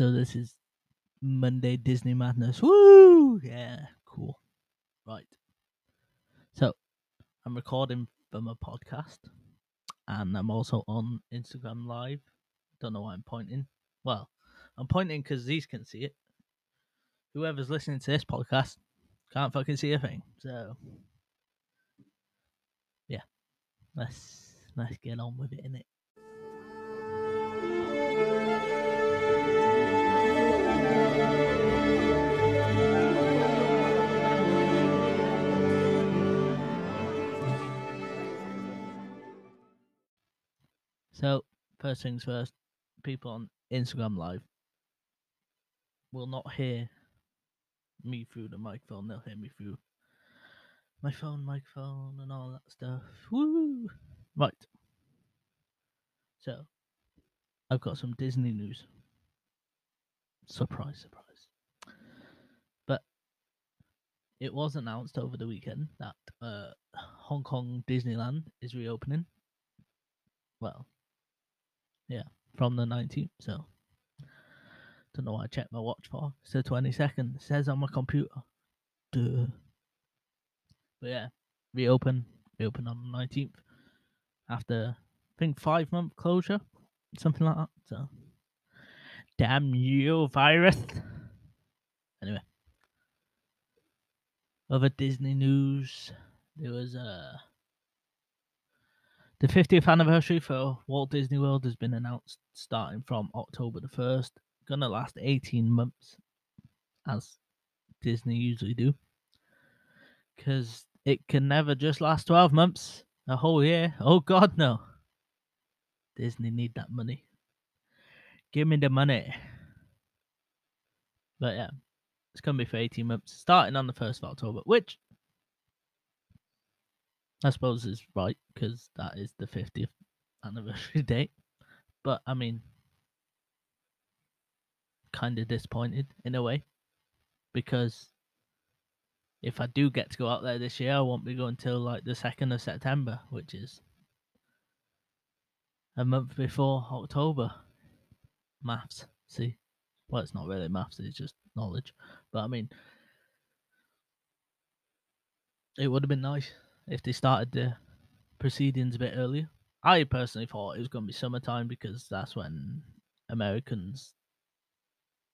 So this is Monday Disney Madness. Woo! Yeah, cool. Right. So I'm recording from a podcast and I'm also on Instagram Live. Don't know why I'm pointing. Well, I'm pointing because these can see it. Whoever's listening to this podcast can't fucking see a thing. So, yeah, let's let's get on with it, innit? First things first, people on Instagram Live will not hear me through the microphone. They'll hear me through my phone, microphone, and all that stuff. Woo! Right. So, I've got some Disney news. Surprise, surprise. But it was announced over the weekend that uh, Hong Kong Disneyland is reopening. Well, yeah, from the 19th. So, don't know why I checked my watch for. It's the 22nd. It says on my computer. Duh. But yeah, reopen. Reopen on the 19th. After, I think, five month closure. Something like that. So, damn you, virus. Anyway. Other Disney news. There was a. Uh, the 50th anniversary for Walt Disney World has been announced starting from October the 1st. Gonna last 18 months, as Disney usually do. Because it can never just last 12 months, a whole year. Oh, God, no. Disney need that money. Give me the money. But yeah, it's gonna be for 18 months, starting on the 1st of October, which I suppose is right because that is the 50th anniversary date. But I mean, kind of disappointed in a way because if I do get to go out there this year, I won't be going till like the 2nd of September, which is a month before October. Maths, see? Well, it's not really maths, it's just knowledge. But I mean, it would have been nice if they started the proceedings a bit earlier. I personally thought it was going to be summertime because that's when Americans,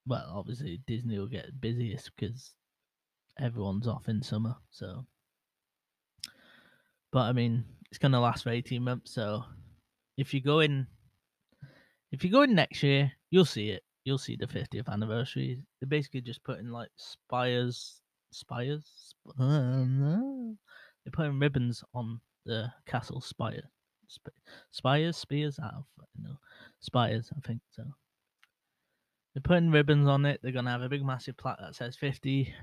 well, obviously Disney will get busiest because everyone's off in summer. So, but I mean, it's going to last for 18 months. So, if you go in, if you go in next year, you'll see it. You'll see the 50th anniversary. They're basically just putting like spires, spires, sp- they're putting ribbons on the castle spire. Sp- spires, spears, I don't know. Spires, I think so. They're putting ribbons on it. They're gonna have a big, massive plaque that says 50.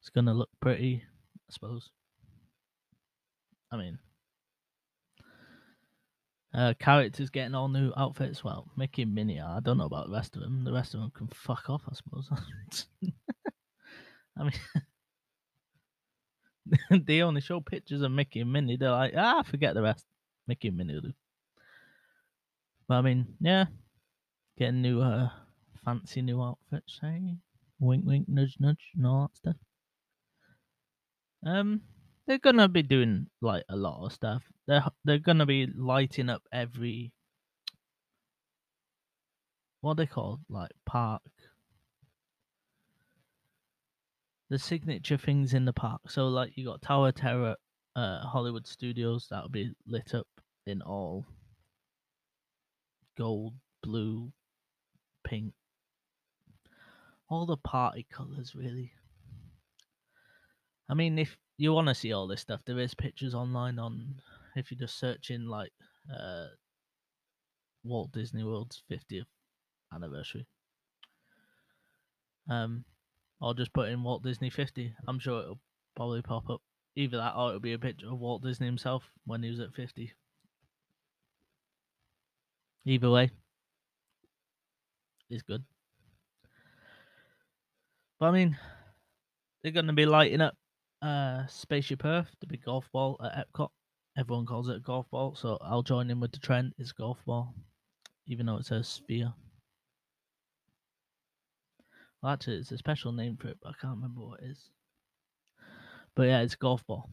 It's gonna look pretty, I suppose. I mean, uh, characters getting all new outfits. Well, Mickey and Minnie. I don't know about the rest of them. The rest of them can fuck off, I suppose. I mean, they only show pictures of Mickey and Minnie. They're like, ah, forget the rest. Mickey and Minnie do. But I mean, yeah, getting new, uh, fancy new outfits. Hey, wink, wink, nudge, nudge, and all that stuff. Um, they're gonna be doing like a lot of stuff. They're they're gonna be lighting up every what they call like park the signature things in the park. So like you got Tower Terror, uh, Hollywood Studios that'll be lit up in all gold, blue, pink, all the party colors really. I mean, if you want to see all this stuff, there is pictures online on if you just search in like uh, Walt Disney World's 50th anniversary. Um, or just put in Walt Disney 50. I'm sure it'll probably pop up. Either that or it'll be a picture of Walt Disney himself when he was at 50. Either way, it's good. But I mean, they're going to be lighting up uh, Spaceship Earth, the big golf ball at Epcot. Everyone calls it a golf ball, so I'll join in with the trend. It's golf ball, even though it says sphere. Well, actually, it's a special name for it, but I can't remember what it is. But yeah, it's a golf ball.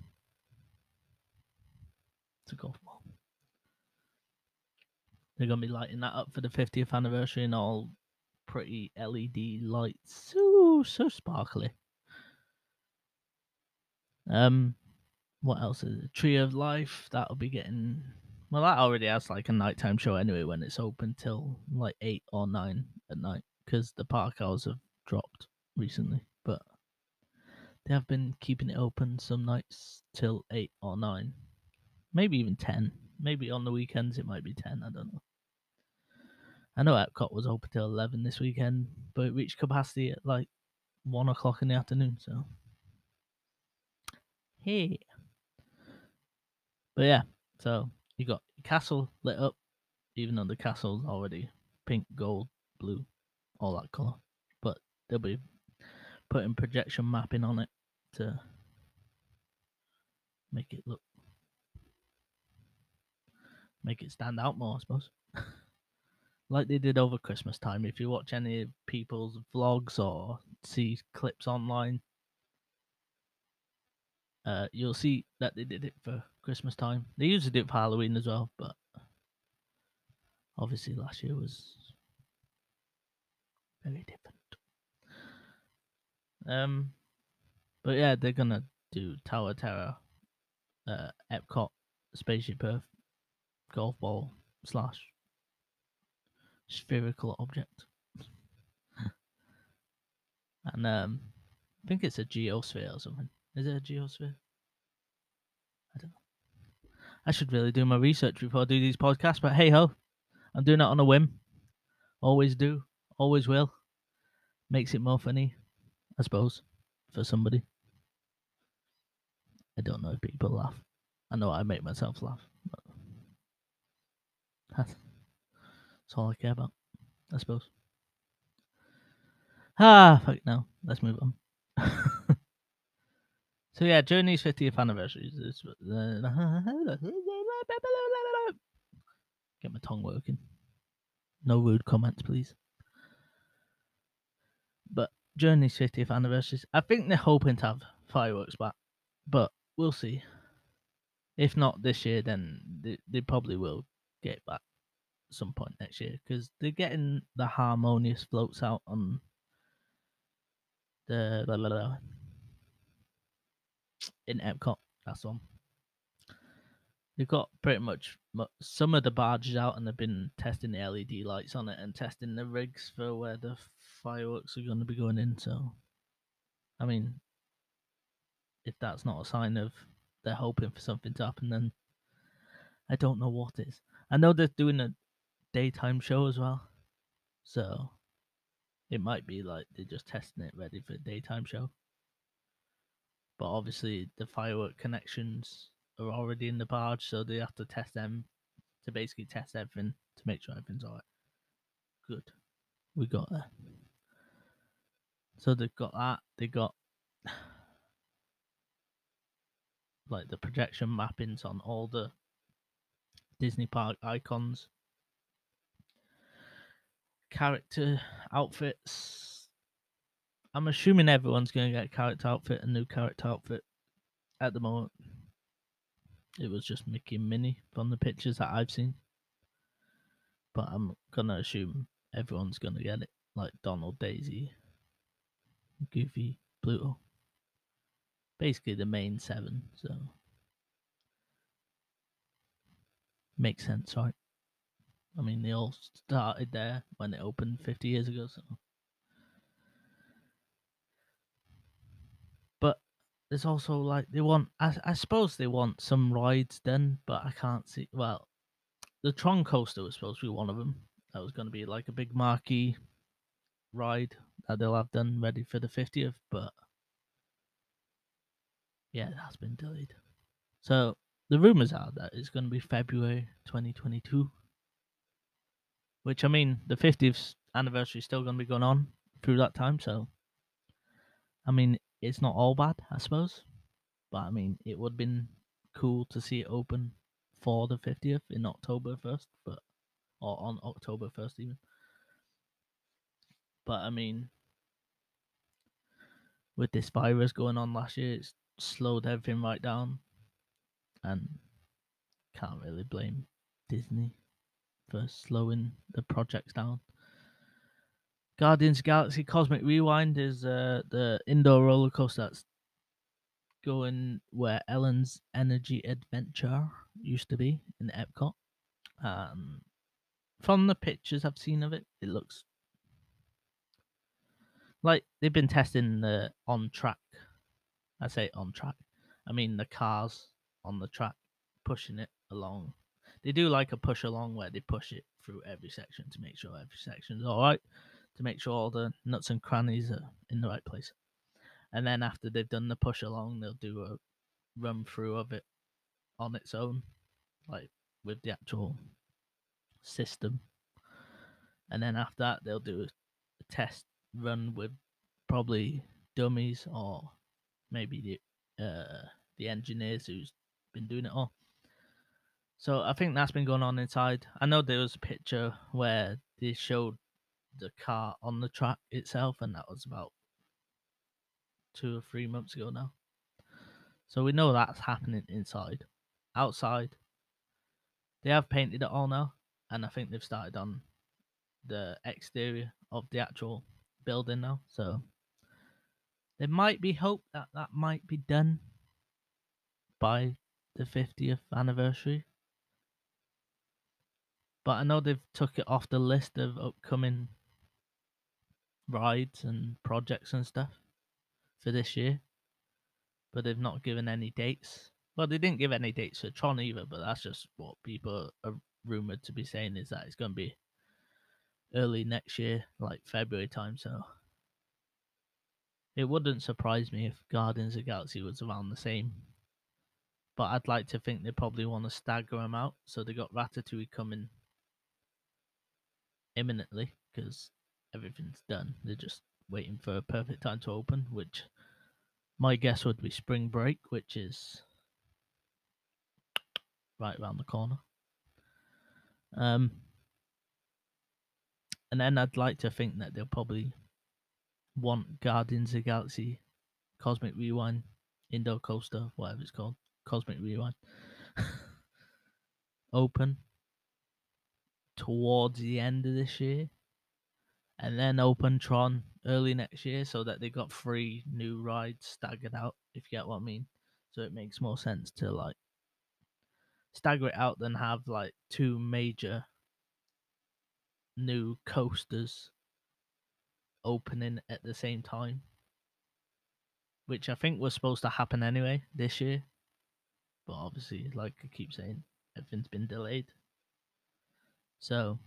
It's a golf ball. They're gonna be lighting that up for the 50th anniversary and all pretty LED lights. So so sparkly. Um, what else is it? Tree of Life? That'll be getting. Well, that already has like a nighttime show anyway when it's open till like eight or nine at night because the park hours have dropped recently. But they have been keeping it open some nights till eight or nine, maybe even ten. Maybe on the weekends it might be ten. I don't know. I know Epcot was open till eleven this weekend, but it reached capacity at like one o'clock in the afternoon. So, hey, but yeah, so you got castle lit up, even though the castle's already pink, gold, blue, all that color. They'll be putting projection mapping on it to make it look make it stand out more, I suppose. like they did over Christmas time. If you watch any people's vlogs or see clips online, uh, you'll see that they did it for Christmas time. They usually do it for Halloween as well, but obviously last year was very different. Um, but yeah, they're gonna do Tower Terror, uh, Epcot, Spaceship Earth, golf ball slash spherical object, and um, I think it's a geosphere or something. Is it a geosphere? I don't know. I should really do my research before I do these podcasts, but hey ho, I'm doing it on a whim. Always do, always will. Makes it more funny, I suppose, for somebody. I don't know if people laugh. I know I make myself laugh. That's, that's all I care about, I suppose. Ah, fuck no. Let's move on. so yeah, Journey's 50th anniversary. is- Get my tongue working. No rude comments, please. But Journey's 50th anniversary. I think they're hoping to have fireworks back, but we'll see. If not this year, then they, they probably will get back some point next year because they're getting the harmonious floats out on the la, la, la, in Epcot. That's one. They've got pretty much some of the barges out, and they've been testing the LED lights on it and testing the rigs for where the fireworks are going to be going in. So, I mean, if that's not a sign of they're hoping for something to happen, then I don't know what is. I know they're doing a daytime show as well, so it might be like they're just testing it ready for a daytime show. But obviously, the firework connections are already in the barge, so they have to test them to basically test everything to make sure everything's alright. Good, we got there. So they've got that. They got like the projection mappings on all the Disney park icons, character outfits. I'm assuming everyone's going to get a character outfit, a new character outfit at the moment. It was just Mickey and Minnie from the pictures that I've seen. But I'm going to assume everyone's going to get it, like Donald, Daisy, Goofy, Pluto. Basically the main seven, so makes sense, right? I mean, they all started there when it opened 50 years ago, so. But there's also like they want, I, I suppose they want some rides then, but I can't see. Well, the Tron coaster was supposed to be one of them. That was going to be like a big marquee ride that they'll have done ready for the 50th, but yeah, it has been delayed. So the rumors are that it's going to be February 2022, which I mean, the 50th anniversary is still going to be going on through that time. So, I mean, it's not all bad, I suppose, but I mean, it would have been cool to see it open for the 50th in October 1st, but or on October 1st even. But I mean, with this virus going on last year, it's slowed everything right down, and can't really blame Disney for slowing the projects down. Guardians Galaxy Cosmic Rewind is uh, the indoor roller coaster that's going where Ellen's Energy Adventure used to be in Epcot. Um, from the pictures I've seen of it, it looks like they've been testing the on track. I say on track. I mean the cars on the track pushing it along. They do like a push along where they push it through every section to make sure every section's all right, to make sure all the nuts and crannies are in the right place. And then after they've done the push along, they'll do a run through of it on its own, like with the actual system. And then after that, they'll do a test run with probably dummies or maybe the uh, the engineers who's been doing it all. So I think that's been going on inside. I know there was a picture where they showed the car on the track itself, and that was about two or three months ago now. So we know that's happening inside. Outside, they have painted it all now, and I think they've started on the exterior of the actual building now. So there might be hope that that might be done by the 50th anniversary. But I know they've took it off the list of upcoming rides and projects and stuff for this year. But they've not given any dates. Well, they didn't give any dates for Tron either, but that's just what people are rumored to be saying is that it's going to be early next year, like February time. So it wouldn't surprise me if Guardians of Galaxy was around the same. But I'd like to think they probably want to stagger them out. So they got Ratatouille coming imminently because everything's done. They're just waiting for a perfect time to open, which my guess would be spring break, which is right around the corner. Um, and then I'd like to think that they'll probably want Guardians of the Galaxy Cosmic Rewind Indoor Coaster, whatever it's called, Cosmic Rewind, open towards the end of this year and then open Tron early next year so that they got three new rides staggered out, if you get what I mean. So it makes more sense to like stagger it out than have like two major new coasters opening at the same time. Which I think was supposed to happen anyway this year. But obviously, like I keep saying, everything's been delayed. So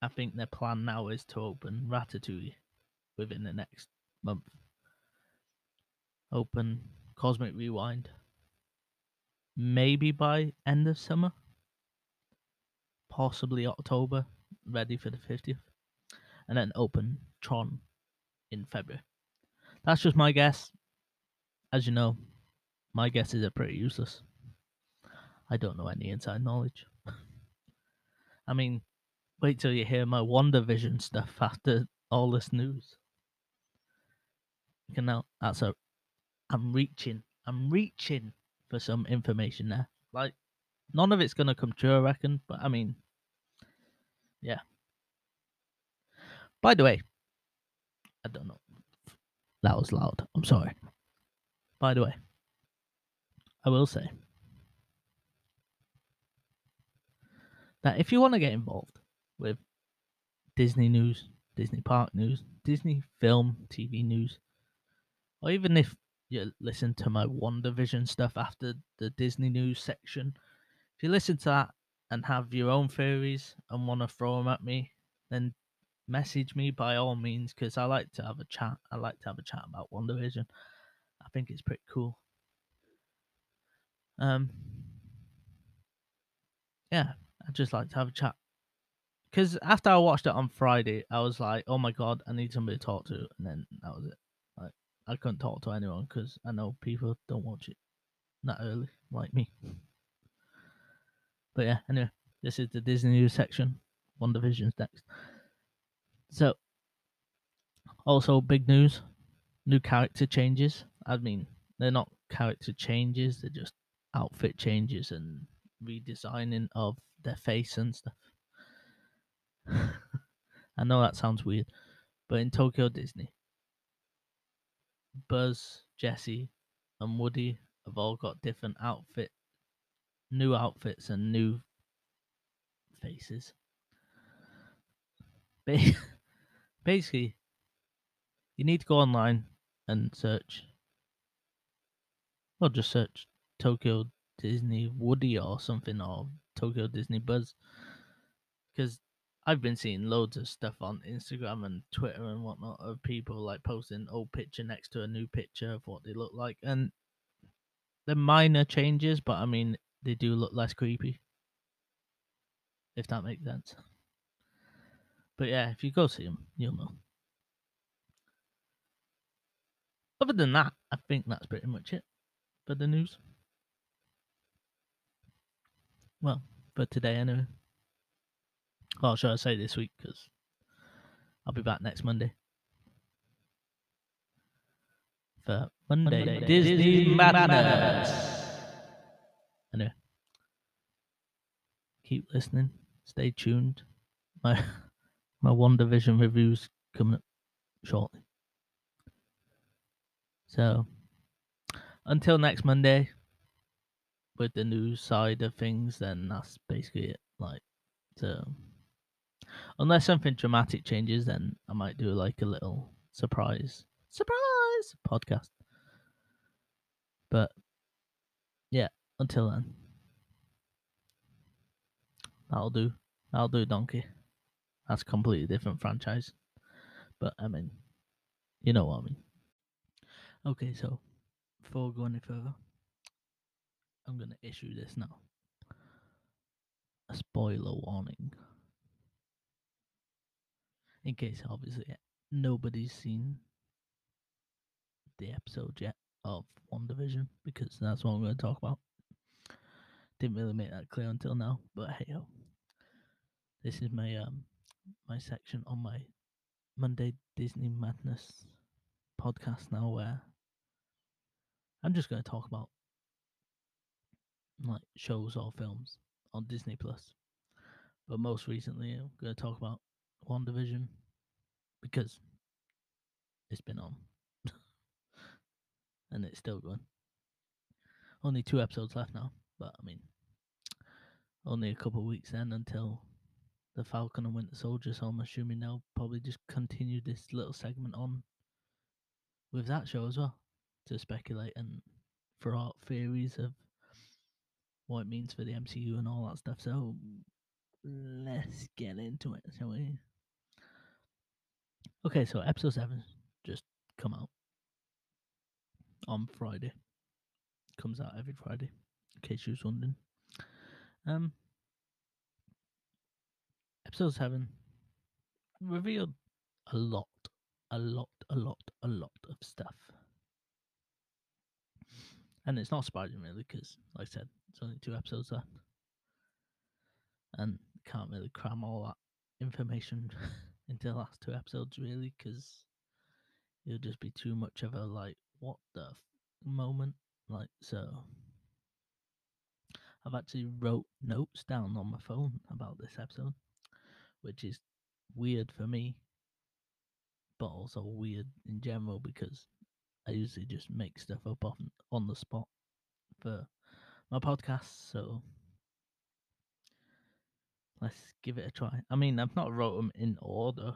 I think their plan now is to open Ratatouille within the next month. Open Cosmic Rewind maybe by end of summer, possibly October, ready for the 50th, and then open Tron in February. That's just my guess. As you know, my guesses are pretty useless. I don't know any inside knowledge. I mean, wait till you hear my WandaVision stuff after all this news. You can now that's a I'm reaching. I'm reaching for some information there. Like none of it's gonna come true, I reckon, but I mean yeah. By the way, I don't know. That was loud. I'm sorry. By the way, I will say that if you want to get involved with Disney news, Disney park news, Disney film, TV news, or even if you listen to my WandaVision stuff after the Disney news section, if you listen to that and have your own theories and want to throw them at me, then message me by all means because I like to have a chat. I like to have a chat about WandaVision. I think it's pretty cool. Um, yeah, I just like to have a chat because after I watched it on Friday, I was like, "Oh my god, I need somebody to talk to," and then that was it. Like I couldn't talk to anyone because I know people don't watch it that early, like me. But yeah, anyway, this is the Disney news section. WandaVision's next. So, Also, big news: new character changes. I mean, they're not character changes; they're just outfit changes and redesigning of their face and stuff. I know that sounds weird, but in Tokyo Disney, Buzz, Jesse, and Woody have all got different outfit, new outfits, and new faces. Ba- Basically, you need to go online and search, well, just search Tokyo Disney Woody or something, or Tokyo Disney Buzz, because I've been seeing loads of stuff on Instagram and Twitter and whatnot of people like posting old picture next to a new picture of what they look like, and they're minor changes, but I mean they do look less creepy, if that makes sense. But yeah, if you go see them, you'll know. Other than that, I think that's pretty much it for the news. Well, for today anyway. Well, should I say this week? Because I'll be back next Monday. For Monday, Monday Disney, Disney Madness. Madness. Anyway, keep listening. Stay tuned. My my WandaVision reviews coming up shortly. So until next Monday, with the news side of things, then that's basically it. Like, so unless something dramatic changes, then I might do like a little surprise, surprise podcast. But yeah, until then, that'll do. That'll do, Donkey. That's completely different franchise. But I mean, you know what I mean. Okay, so before we go any further, I'm going to issue this now. A spoiler warning. In case, obviously, nobody's seen the episode yet of WandaVision, because that's what I'm going to talk about. Didn't really make that clear until now, but hey ho. This is my um my section on my Monday Disney Madness podcast now where I'm just going to talk about like shows or films on Disney Plus. But most recently, I'm going to talk about WandaVision because it's been on and it's still going. Only two episodes left now, but I mean, only a couple weeks then until the Falcon and Winter Soldier. So I'm assuming they'll probably just continue this little segment on with that show as well to speculate and throw out theories of what it means for the MCU and all that stuff. So let's get into it, shall we? Okay, so episode seven just come out on Friday. Comes out every Friday, in case you was wondering. Um, episode seven revealed a lot, a lot, a lot, a lot of stuff. And it's not surprising really, because like I said, it's only two episodes left, and can't really cram all that information into the last two episodes really, because it'll just be too much of a like what the f- moment. Like so, I've actually wrote notes down on my phone about this episode, which is weird for me, but also weird in general because I usually just make stuff up on on the spot for my podcast. So let's give it a try. I mean, I've not wrote them in order,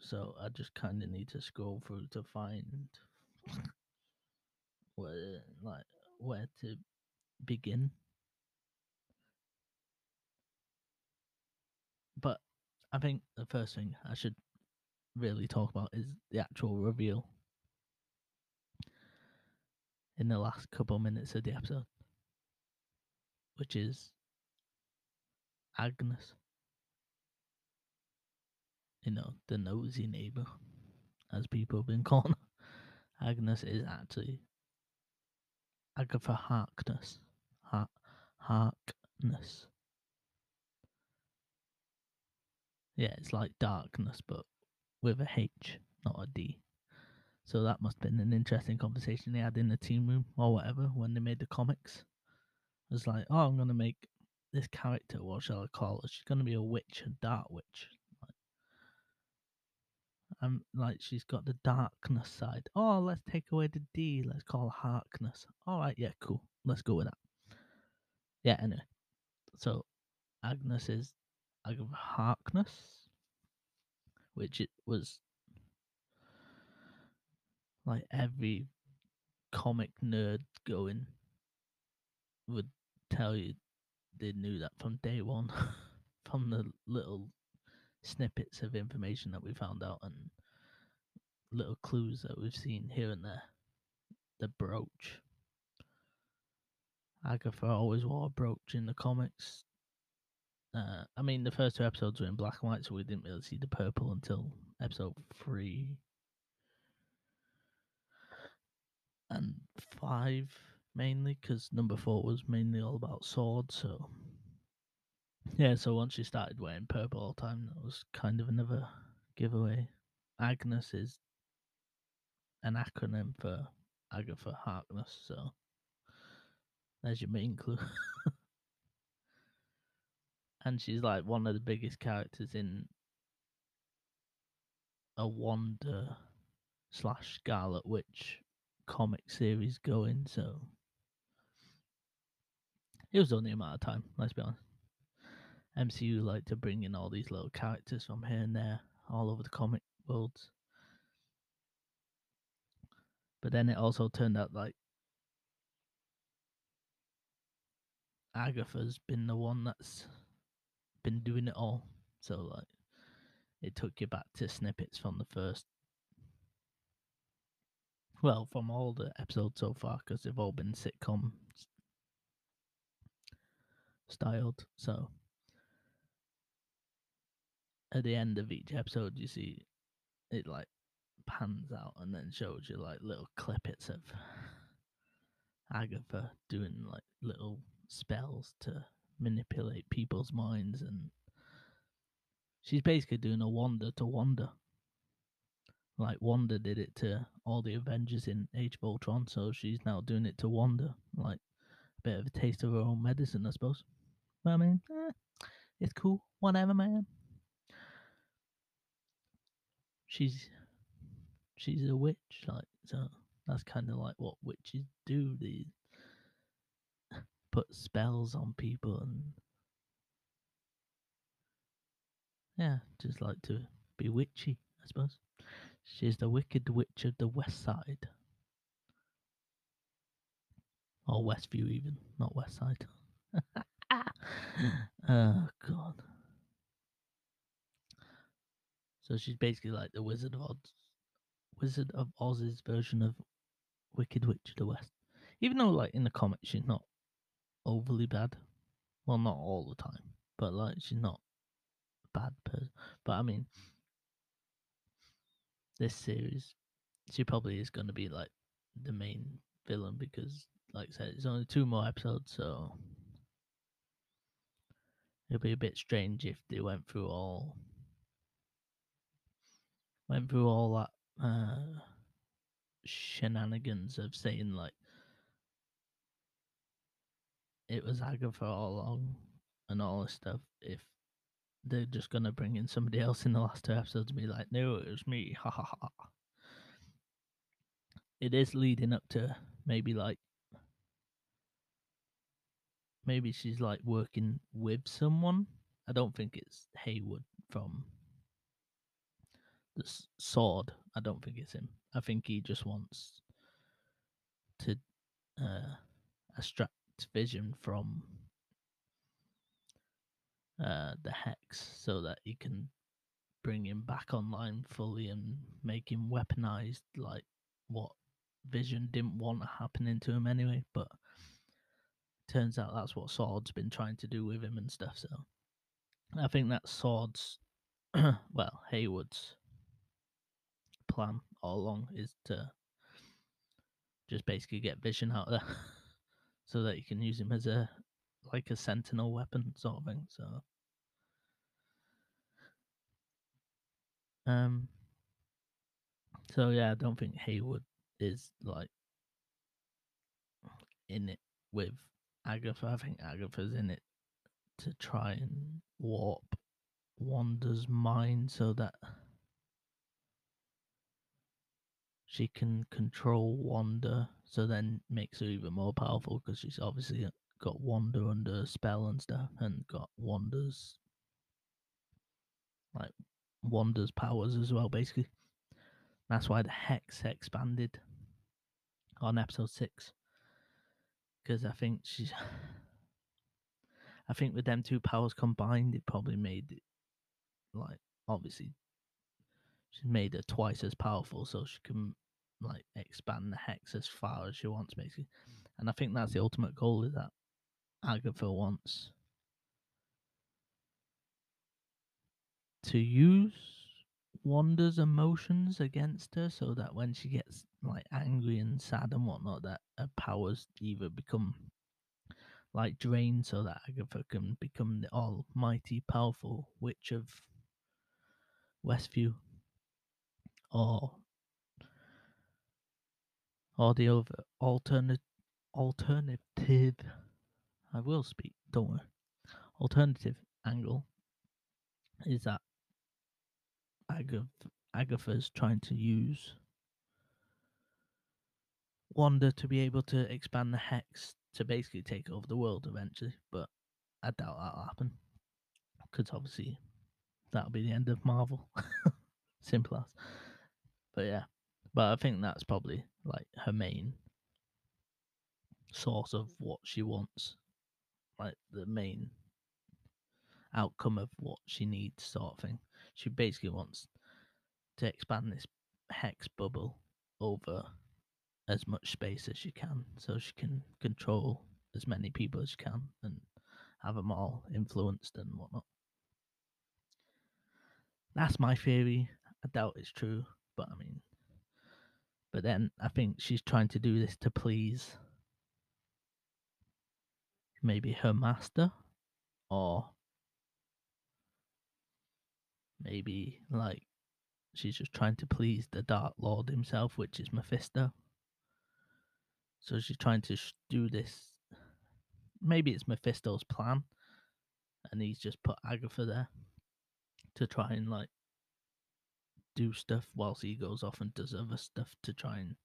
so I just kind of need to scroll through to find where, like, where to begin. But I think the first thing I should really talk about is the actual reveal in the last couple minutes of the episode, which is Agnes. You know, the nosy neighbor, as people have been calling her. Agnes is actually Agatha Harkness. Har- Harkness. Yeah, it's like darkness, but with a H, not a D. So that must have been an interesting conversation they had in the team room or whatever when they made the comics. It was like, oh, I'm gonna make this character. What shall I call her? She's gonna be a witch, a dark witch. Like, I'm like, she's got the darkness side. Oh, let's take away the D. Let's call her Harkness. All right, yeah, cool. Let's go with that. Yeah, anyway. So Agnes is Agatha Harkness, which it was like every comic nerd going would tell you they knew that from day one from the little snippets of information that we found out and little clues that we've seen here and there. The brooch. Agatha always wore a brooch in the comics. Uh, I mean, the first two episodes were in black and white, so we didn't really see the purple until episode three and five, mainly, because number four was mainly all about swords. So, yeah, so once she started wearing purple all the time, that was kind of another giveaway. Agnes is an acronym for Agatha Harkness, so there's your main clue. and she's like one of the biggest characters in a Wanda slash Scarlet Witch comic series going, so it was only a matter of time, let's be honest. MCU like to bring in all these little characters from here and there, all over the comic worlds. But then it also turned out like Agatha's been the one that's been doing it all. So like it took you back to snippets from the first well, from all the episodes so far, because they've all been sitcom styled. So at the end of each episode, you see it like pans out and then shows you like little clippets of Agatha doing like little spells to manipulate people's minds and she's basically doing a Wanda to Wanda like Wanda did it to all the Avengers in Age of Ultron, so she's now doing it to Wanda. Like a bit of a taste of her own medicine, I suppose. But I mean, eh, it's cool. Whatever, man. She's she's a witch, like so. That's kind of like what witches do. They put spells on people and yeah, just like to be witchy, I suppose. She's the Wicked Witch of the West Side. Or Westview, even, not West Side. oh, God. So she's basically like the Wizard of Oz, Wizard of Oz's version of Wicked Witch of the West. Even though, like, in the comics, she's not overly bad. Well, not all the time, but, like, she's not a bad person. But, I mean, this series, she probably is going to be like the main villain because, like I said, it's only two more episodes, so it'll be a bit strange if they went through all went through all that uh, shenanigans of saying like it was Agatha all along and all this stuff. If they're just gonna bring in somebody else in the last two episodes and be like, no, it was me, ha ha ha. It is leading up to maybe like maybe she's like working with someone. I don't think it's Hayward from the sword. I don't think it's him. I think he just wants to uh, extract vision from uh, the hex so that you can bring him back online fully and make him weaponized like what Vision didn't want happening to him anyway. But turns out that's what Sword's been trying to do with him and stuff. So I think that Sword's, well, Hayward's plan all along is to just basically get Vision out there so that you can use him as a like a sentinel weapon sort of thing. So, um, So yeah, I don't think Hayward is like in it with Agatha. I think Agatha's in it to try and warp Wanda's mind so that she can control Wanda, so then makes her even more powerful because she's obviously uh, got Wanda under spell and stuff, and got Wanda's like Wanda's powers as well. Basically, that's why the hex expanded on episode six because I think she's. I think with them two powers combined, it probably made it like obviously she's made her twice as powerful, so she can like expand the hex as far as she wants, basically. Hmm. And I think that's the ultimate goal is that Agatha wants to use Wanda's emotions against her so that when she gets like angry and sad and whatnot, that her powers either become like drained so that Agatha can become the almighty powerful witch of Westview or or the other alternate alternative I will speak, don't worry. Alternative angle is that Agatha, Agatha's trying to use Wanda to be able to expand the hex to basically take over the world eventually, but I doubt that'll happen because obviously that'll be the end of Marvel. Simple as. But yeah, but I think that's probably like her main source of what she wants, like the main outcome of what she needs, sort of thing. She basically wants to expand this hex bubble over as much space as she can so she can control as many people as she can and have them all influenced and whatnot. That's my theory. I doubt it's true, but I mean, but then I think she's trying to do this to please maybe her master or maybe like she's just trying to please the Dark Lord himself, which is Mephisto. So she's trying to do this. Maybe it's Mephisto's plan, and he's just put Agatha there to try and like do stuff whilst he goes off and does other stuff to try and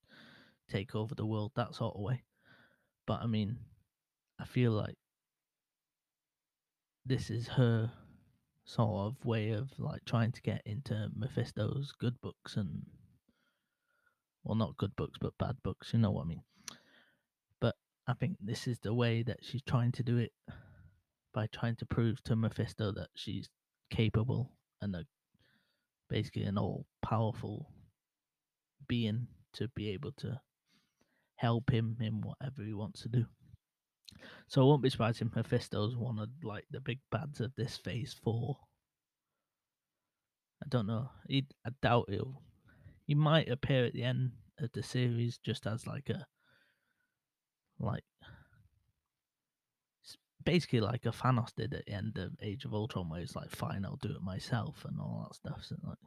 take over the world that sort of way. But I mean, I feel like this is her sort of way of like trying to get into Mephisto's good books and well not good books but bad books, you know what I mean. But I think this is the way that she's trying to do it by trying to prove to Mephisto that she's capable and a, basically an all powerful being to be able to help him in whatever he wants to do. So I won't be surprised if Mephisto's one of like the big bads of this phase four. I don't know. He, I doubt he'll. He might appear at the end of the series just as like a, like, basically like a Thanos did at the end of Age of Ultron, where it's like, fine, I'll do it myself and all that stuff. So like,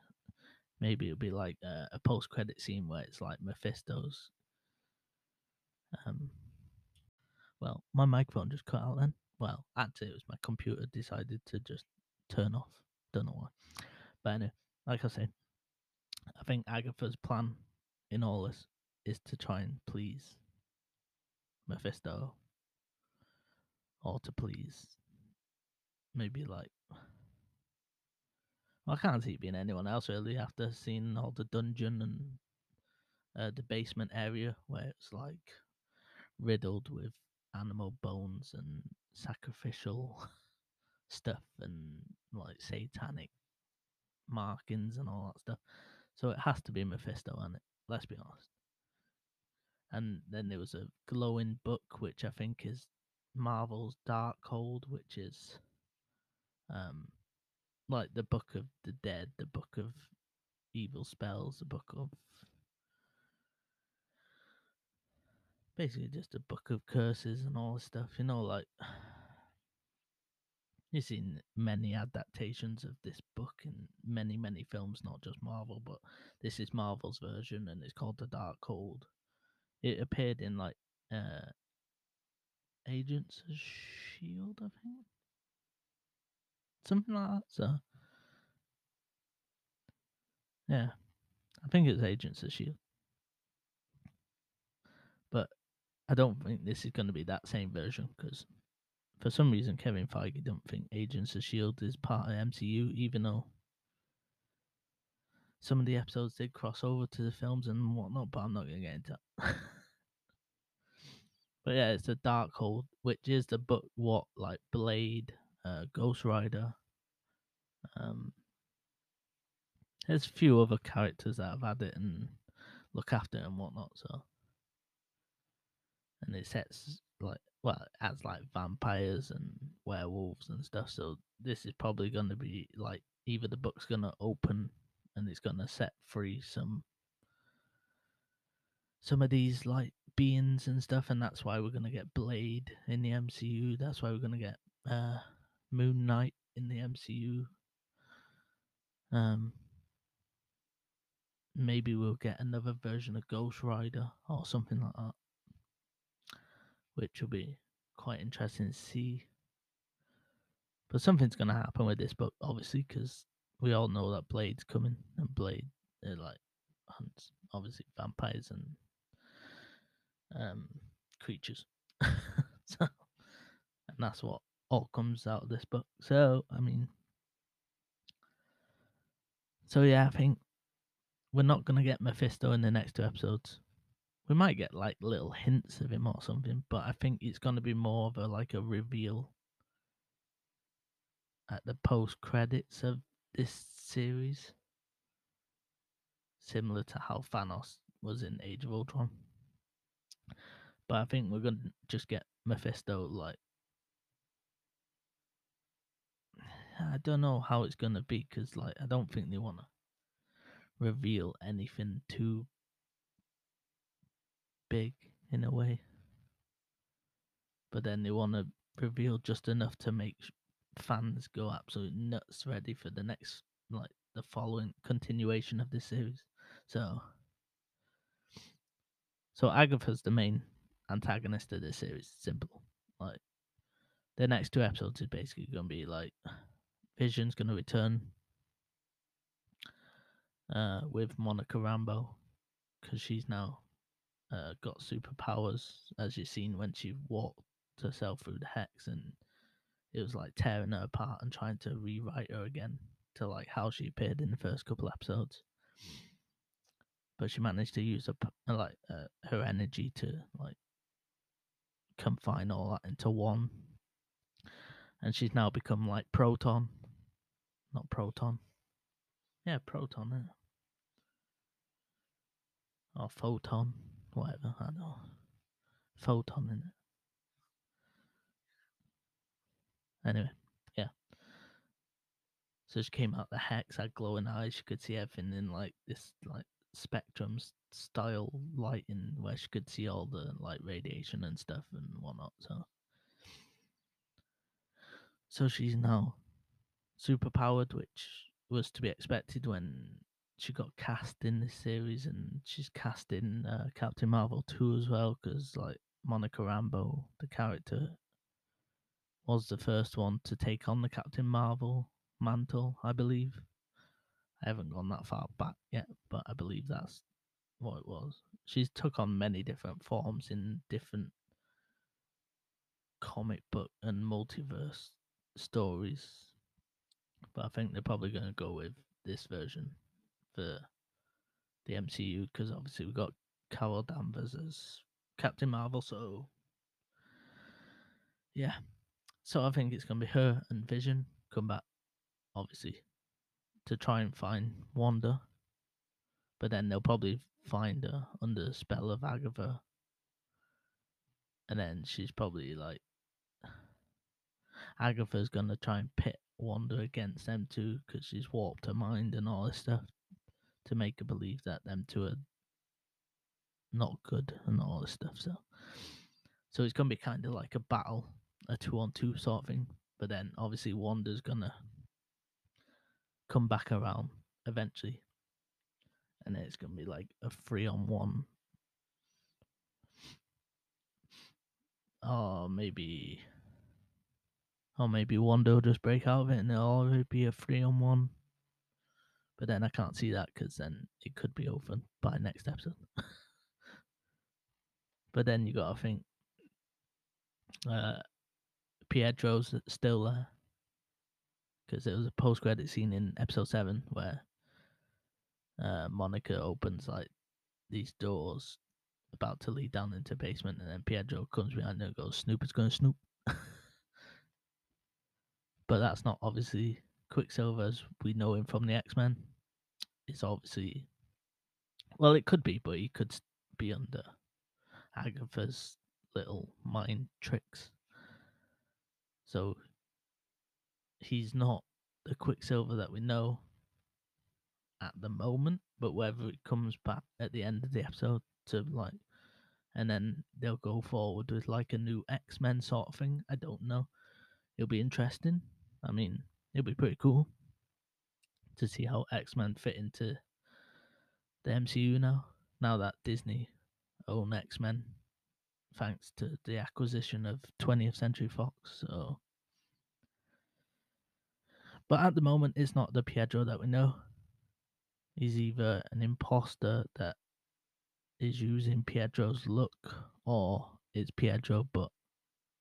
maybe it'll be like a, a post-credit scene where it's like Mephisto's. Um, well, my microphone just cut out then. Well, actually, it was my computer decided to just turn off. Don't know why. But anyway, like I say, I think Agatha's plan in all this is to try and please Mephisto or to please maybe like. Well, I can't see it being anyone else really after seeing all the dungeon and uh, the basement area where it's like riddled with animal bones and sacrificial stuff and like satanic markings and all that stuff. So it has to be Mephisto, and it. Let's be honest. And then there was a glowing book, which I think is Marvel's Dark Hold, which is um like the Book of the Dead, the Book of Evil Spells, the Book of basically just a book of curses and all this stuff. You know, like You've seen many adaptations of this book in many, many films, not just Marvel, but this is Marvel's version and it's called The Dark Darkhold. It appeared in like uh Agents of Shield, I think. Something like that. So yeah. I think it's Agents of Shield. But I don't think this is going to be that same version because for some reason Kevin Feige don't think Agents of Shield is part of MCU, even though some of the episodes did cross over to the films and whatnot. But I'm not going to get into that. but yeah, it's the Darkhold, which is the book what like Blade, uh, Ghost Rider. Um, there's a few other characters that have had it and look after it and whatnot. So, and it sets like well, it has like vampires and werewolves and stuff. So this is probably going to be like either the book's going to open and it's going to set free some some of these like beings and stuff, and that's why we're to get Blade in the MCU. That's why we're to get uh, Moon Knight in the MCU. Um, maybe we'll get another version of Ghost Rider or something like that which will be quite interesting to see. But something's to happen with this book, obviously, because we all know that Blade's coming, and Blade, uh, like, hunts obviously vampires and um, creatures. so, and that's what all comes out of this book. So, I mean, so yeah, I think we're not going to get Mephisto in the next two episodes. We might get like little hints of him or something, but I think it's going to be more of a like a reveal at the post credits of this series, similar to how Thanos was in Age of Ultron. But I think we're to just get Mephisto like I don't know how it's to be because like I don't think they want to reveal anything too big in a way. But then they want to reveal just enough to make fans go absolute nuts ready for the next, like, the following continuation of this series. So, so Agatha's the main antagonist of this series. Simple. Like, the next two episodes is basically going to be like Vision's going to return uh, with Monica Rambeau because she's now uh, got superpowers, as you've seen when she walked herself through the hex, and it was like tearing her apart and trying to rewrite her again to like how she appeared in the first couple episodes. But she managed to use uh, like uh, her energy to like confine all that into one, and she's now become like Proton, not Proton. Yeah, Proton. Yeah. Or Photon whatever. I don't know. Photon in it. Anyway, yeah. So she came out the hex, had glowing eyes. She could see everything in like this like spectrum style lighting, where she could see all the like radiation and stuff and whatnot. So, so she's now super powered, which was to be expected when she got cast in this series, and she's cast in uh, Captain Marvel 2 as well, because like Monica Rambeau, the character, was the first one to take on the Captain Marvel mantle, I believe. I haven't gone that far back yet, but I believe that's what it was. She's took on many different forms in different comic book and multiverse stories. But I think they're probably going to go with this version for the MCU because obviously we've got Carol Danvers as Captain Marvel, so yeah. So I think it's gonna be her and Vision come back, obviously, to try and find Wanda. But then they'll probably find her under the spell of Agatha. And then she's probably like Agatha's gonna try and pit Wanda against them too because she's warped her mind and all this stuff to make her believe that them two are not good and all this stuff. So, so it's gonna be kind of like a battle, a two on two sort of thing but then obviously Wanda's gonna come back around eventually, and it's gonna be like a three on one. Or maybe, or maybe Wanda will just break out of it and it'll be a three on one. But then I can't see that because then it could be over by next episode. but then you gotta think, uh, Pietro's still there because there was a post credit scene in episode seven where uh, Monica opens like these doors about to lead down into basement, and then Pietro comes behind and goes, "Snoop is going to snoop." but that's not obviously Quicksilver as we know him from the X Men. It's obviously, well, it could be, but he could be under Agatha's little mind tricks. So he's not the Quicksilver that we know at the moment, but whether it comes back at the end of the episode to like, and then they'll go forward with like a new X Men sort of thing. I don't know. It'll be interesting. I mean, it'll be pretty cool to see how X Men fit into the MCU now. Now that Disney own X Men, thanks to the acquisition of 20th Century Fox. So, but at the moment, it's not the Pietro that we know. He's either an imposter that is using Pietro's look, or it's Pietro, but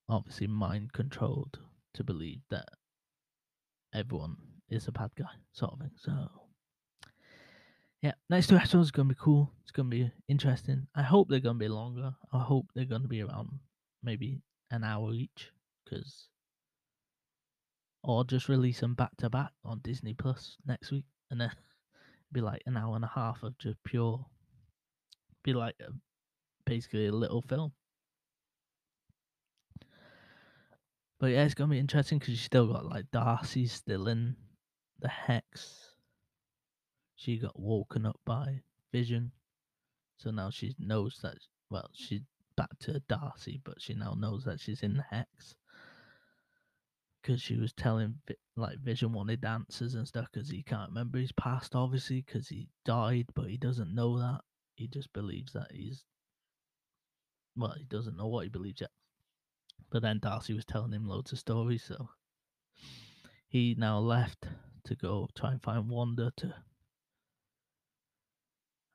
obviously mind controlled to believe that everyone is a bad guy, sort of thing. So, yeah, next two episodes are gonna be cool. It's gonna be interesting. I hope they're gonna be longer. I hope they're gonna be around maybe an hour each, because or just release them back to back on Disney Plus next week, and then be like an hour and a half of just pure, be like a, basically a little film. But yeah, it's gonna be interesting because you still got like Darcy still in the hex. She got woken up by Vision, so now she knows that. Well, she's back to Darcy, but she now knows that she's in the hex because she was telling like Vision wanted answers and stuff because he can't remember his past, obviously, because he died, but he doesn't know that. He just believes that he's well, he doesn't know what he believes yet. But then Darcy was telling him loads of stories, so he now left to go try and find Wanda to.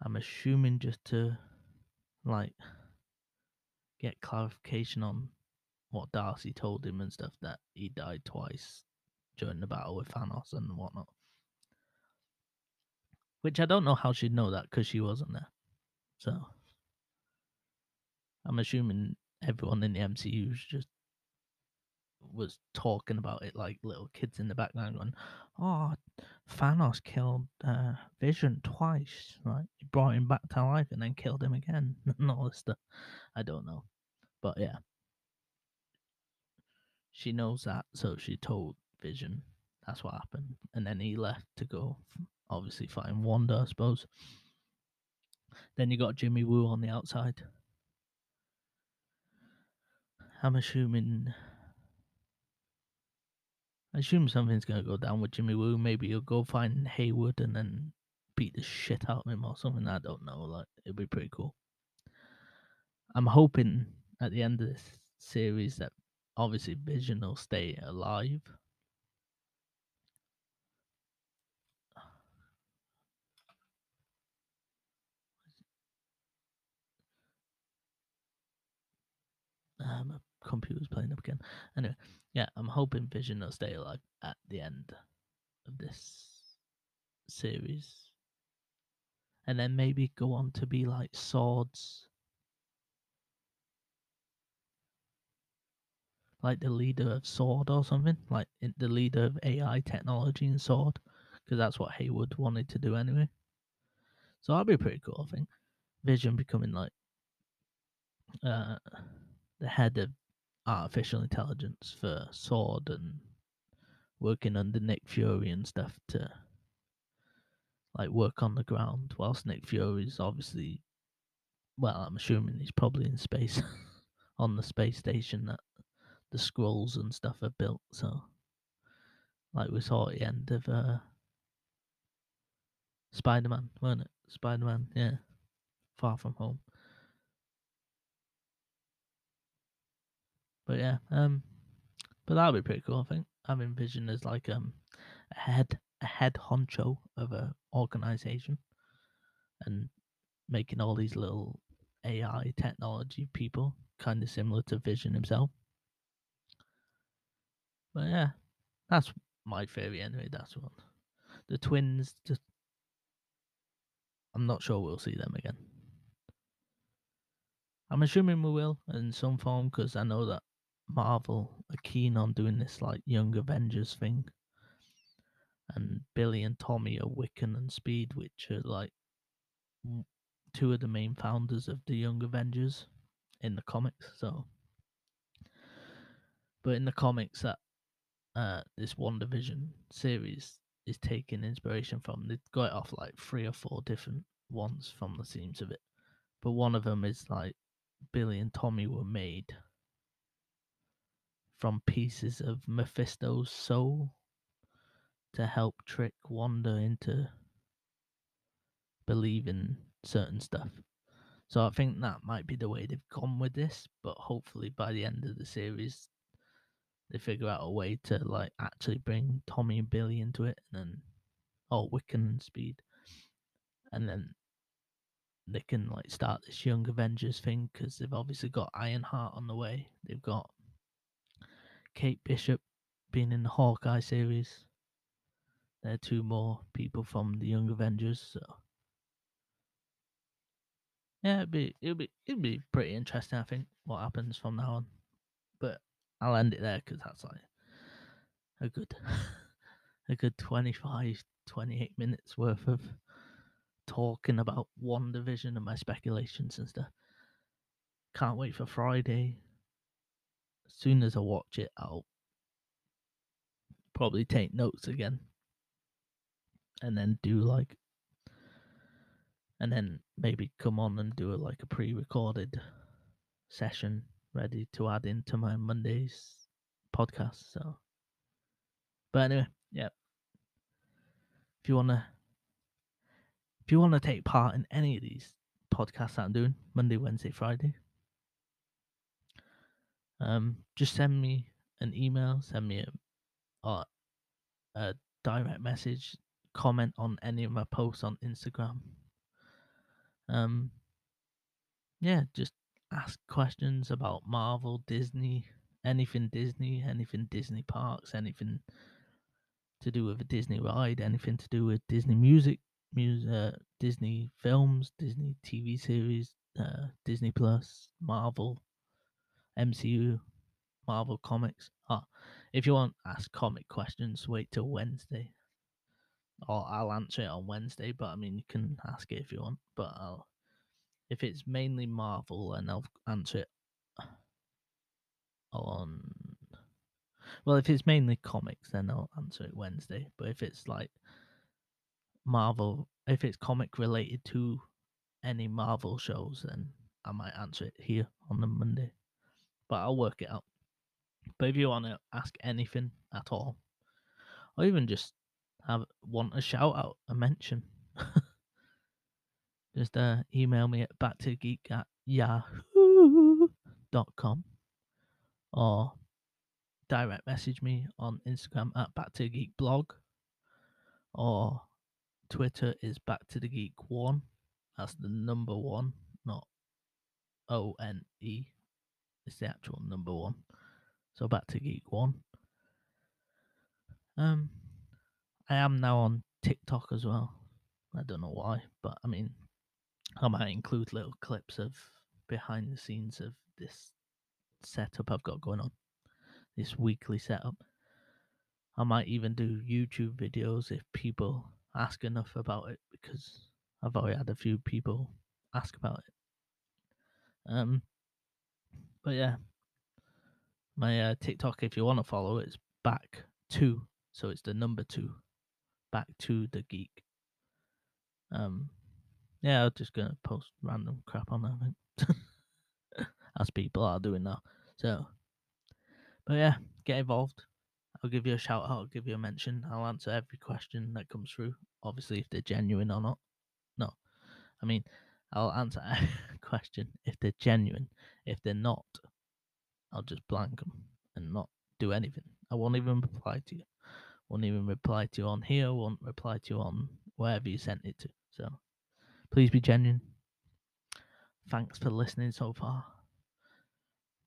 I'm assuming just to like get clarification on what Darcy told him and stuff that he died twice during the battle with Thanos and whatnot. Which I don't know how she'd know that because she wasn't there. So I'm assuming everyone in the MCU just was talking about it like little kids in the background going, "Oh, Thanos killed uh, Vision twice. Right, he brought him back to life and then killed him again, and all this stuff." I don't know, but yeah, she knows that, so she told Vision that's what happened, and then he left to go, obviously find Wanda, I suppose. Then you got Jimmy Woo on the outside. I'm assuming. I assume something's gonna go down with Jimmy Woo. Maybe he'll go find Hayward and then beat the shit out of him or something. I don't know. Like it'd be pretty cool. I'm hoping at the end of this series that obviously Vision will stay alive. Uh, my computer's playing up again. Anyway, yeah, I'm hoping Vision will stay alive at the end of this series. And then maybe go on to be like swords. Like the leader of Sword or something. Like the leader of AI technology and Sword. Because that's what Hayward wanted to do anyway. So that'd be pretty cool, I think. Vision becoming like uh, the head of artificial intelligence for Sword and working under Nick Fury and stuff to like work on the ground, whilst Nick Fury's obviously, well, I'm assuming he's probably in space on the space station that the Skrulls and stuff are built. So, like we saw at the end of uh, Spider Man, weren't it? Spider Man, yeah. Far from home. But yeah, um, but that would be pretty cool. I think I'm envisioned as like um a head a head honcho of a organization, and making all these little AI technology people, kind of similar to Vision himself. But yeah, that's my theory anyway. That's one. The twins, just I'm not sure we'll see them again. I'm assuming we will in some form because I know that Marvel are keen on doing this like Young Avengers thing. And Billy and Tommy are Wiccan and Speed, which are like two of the main founders of the Young Avengers in the comics. So, but in the comics, that uh, this WandaVision series is taking inspiration from. They've got it off like three or four different ones from the seams of it, but one of them is like Billy and Tommy were made from pieces of Mephisto's soul to help trick Wanda into believing certain stuff. So I think that might be the way they've gone with this, but hopefully by the end of the series they figure out a way to like actually bring Tommy and Billy into it and then oh Wiccan and Speed. And then they can like start this Young Avengers thing because they've obviously got Ironheart on the way. They've got Kate Bishop being in the Hawkeye series. There are two more people from the Young Avengers, so yeah, it'd be it'd be it'd be pretty interesting. I think what happens from now on, but I'll end it there because that's like a good a good 25, 28 minutes worth of talking about WandaVision and my speculations and stuff. Can't wait for Friday. As soon as I watch it, I'll probably take notes again and then do like and then maybe come on and do a like a pre-recorded session ready to add into my Mondays podcast. So, but anyway, yeah. If you wanna, if you wanna take part in any of these podcasts that I'm doing Monday, Wednesday, Friday, um, just send me an email, send me a, uh, a direct message, comment on any of my posts on Instagram. Um, yeah, just ask questions about Marvel, Disney, anything Disney, anything Disney parks, anything to do with a Disney ride, anything to do with Disney music, music, uh, Disney films, Disney TV series, uh, Disney Plus, Marvel, MCU, Marvel comics. Oh, if you want ask comic questions, wait till Wednesday. Or I'll answer it on Wednesday, but I mean you can ask it if you want. But I'll if it's mainly Marvel, and I'll answer it on. Well, if it's mainly comics, then I'll answer it Wednesday. But if it's like Marvel, if it's comic related to any Marvel shows, then I might answer it here on the Monday. But I'll work it out. But if you want to ask anything at all, or even just have want a shout out, a mention, just uh, email me at back to geek at yahoo.com or direct message me on Instagram at back to or Twitter is back to the geek one. That's the number one, not O N E. It's the actual number one. So back to geek one. Um, I am now on TikTok as well. I don't know why, but I mean, I might include little clips of behind the scenes of this setup I've got going on, this weekly setup. I might even do YouTube videos if people ask enough about it because I've already had a few people ask about it. Um, but yeah, my uh, TikTok, if you want to follow, it's back to so it's the number two, back to the geek. Um, yeah, I'm just gonna post random crap on there. I as people are doing now. So, But yeah, get involved. I'll give you a shout out, I'll give you a mention. I'll answer every question that comes through. Obviously, if they're genuine or not. No, I mean, I'll answer a question if they're genuine. If they're not, I'll just blank them and not do anything. I won't even reply to you. Won't even reply to you on here. Won't reply to you on wherever you sent it to. So please be genuine. Thanks for listening so far.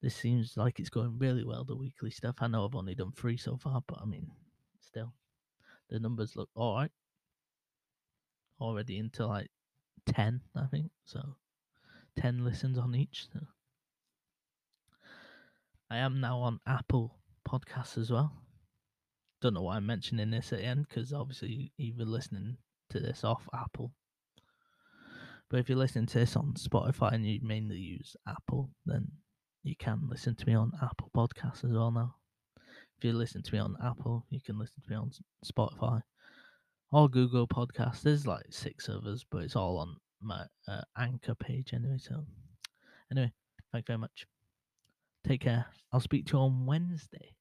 This seems like it's going really well, the weekly stuff. I know I've only done three so far, but I mean, still, the numbers look alright. Already into like 10, I think. So 10 listens on each. So. I am now on Apple Podcasts as well. Don't know why I'm mentioning this at the end because obviously you're listening to this off Apple. But if you're listening to this on Spotify and you mainly use Apple, then you can listen to me on Apple Podcasts as well now. If you listen to me on Apple, you can listen to me on Spotify or Google Podcasts. There's like six of us, but it's all on my uh, anchor page anyway. So, anyway, thank you very much. Take care. I'll speak to you on Wednesday.